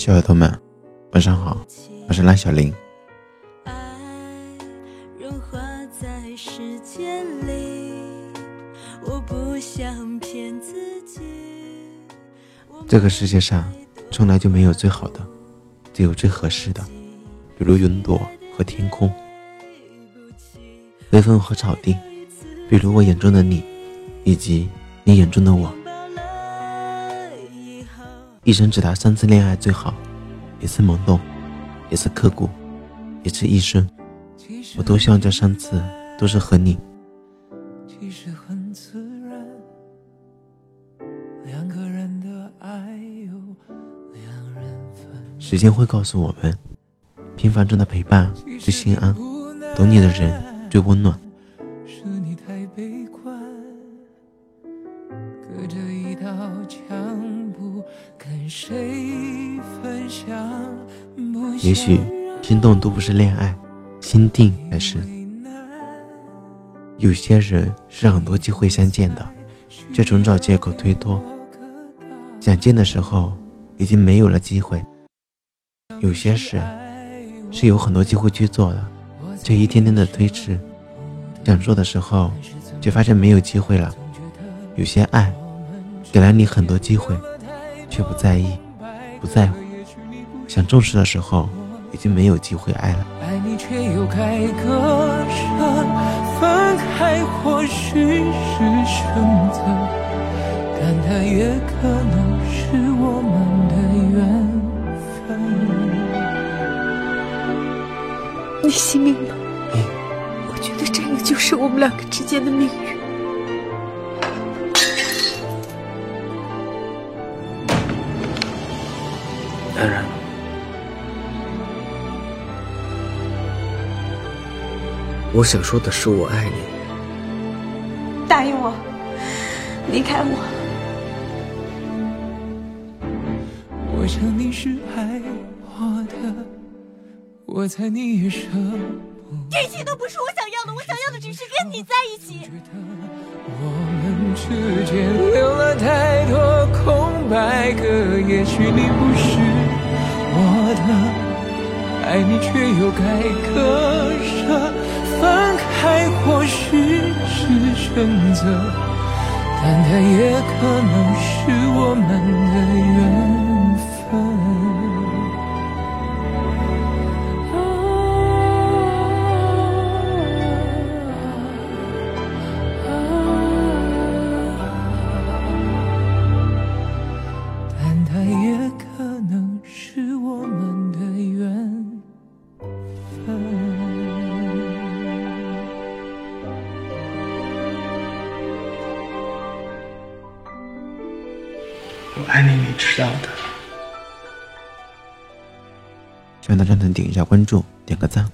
小耳朵们，晚上好，我是蓝小林。这个世界上从来就没有最好的，只有最合适的，比如云朵和天空，微风和草地，比如我眼中的你，以及你眼中的我。一生只谈三次恋爱最好，一次懵懂，一次刻骨，一次一生。我多希望这三次都是和你。时间会告诉我们，平凡中的陪伴最心安，懂你的人最温暖。隔着一道墙。不跟谁分享也许心动都不是恋爱，心定才是。有些人是很多机会相见的，却总找借口推脱。想见的时候，已经没有了机会。有些事是有很多机会去做的，却一天天的推迟。想做的时候，却发现没有机会了。有些爱给了你很多机会。却不在意，不在乎，想重视的时候，已经没有机会爱了。爱你却又该割舍，分开或许是选择，但它也可能是我们的缘分。你信命吗？我觉得这个就是我们两个之间的命运。当然，我想说的是，我爱你。答应我，离开我。我想你是爱我的，我猜你也舍不得。这一切都不是我想要的，我想要的只是跟你在一起。我们之间留了太多空白格，也许你不是。我的爱你，却又该割舍，分开或许是选择，但它也可能是我我爱你，你知道的。希望大家能点一下关注，点个赞。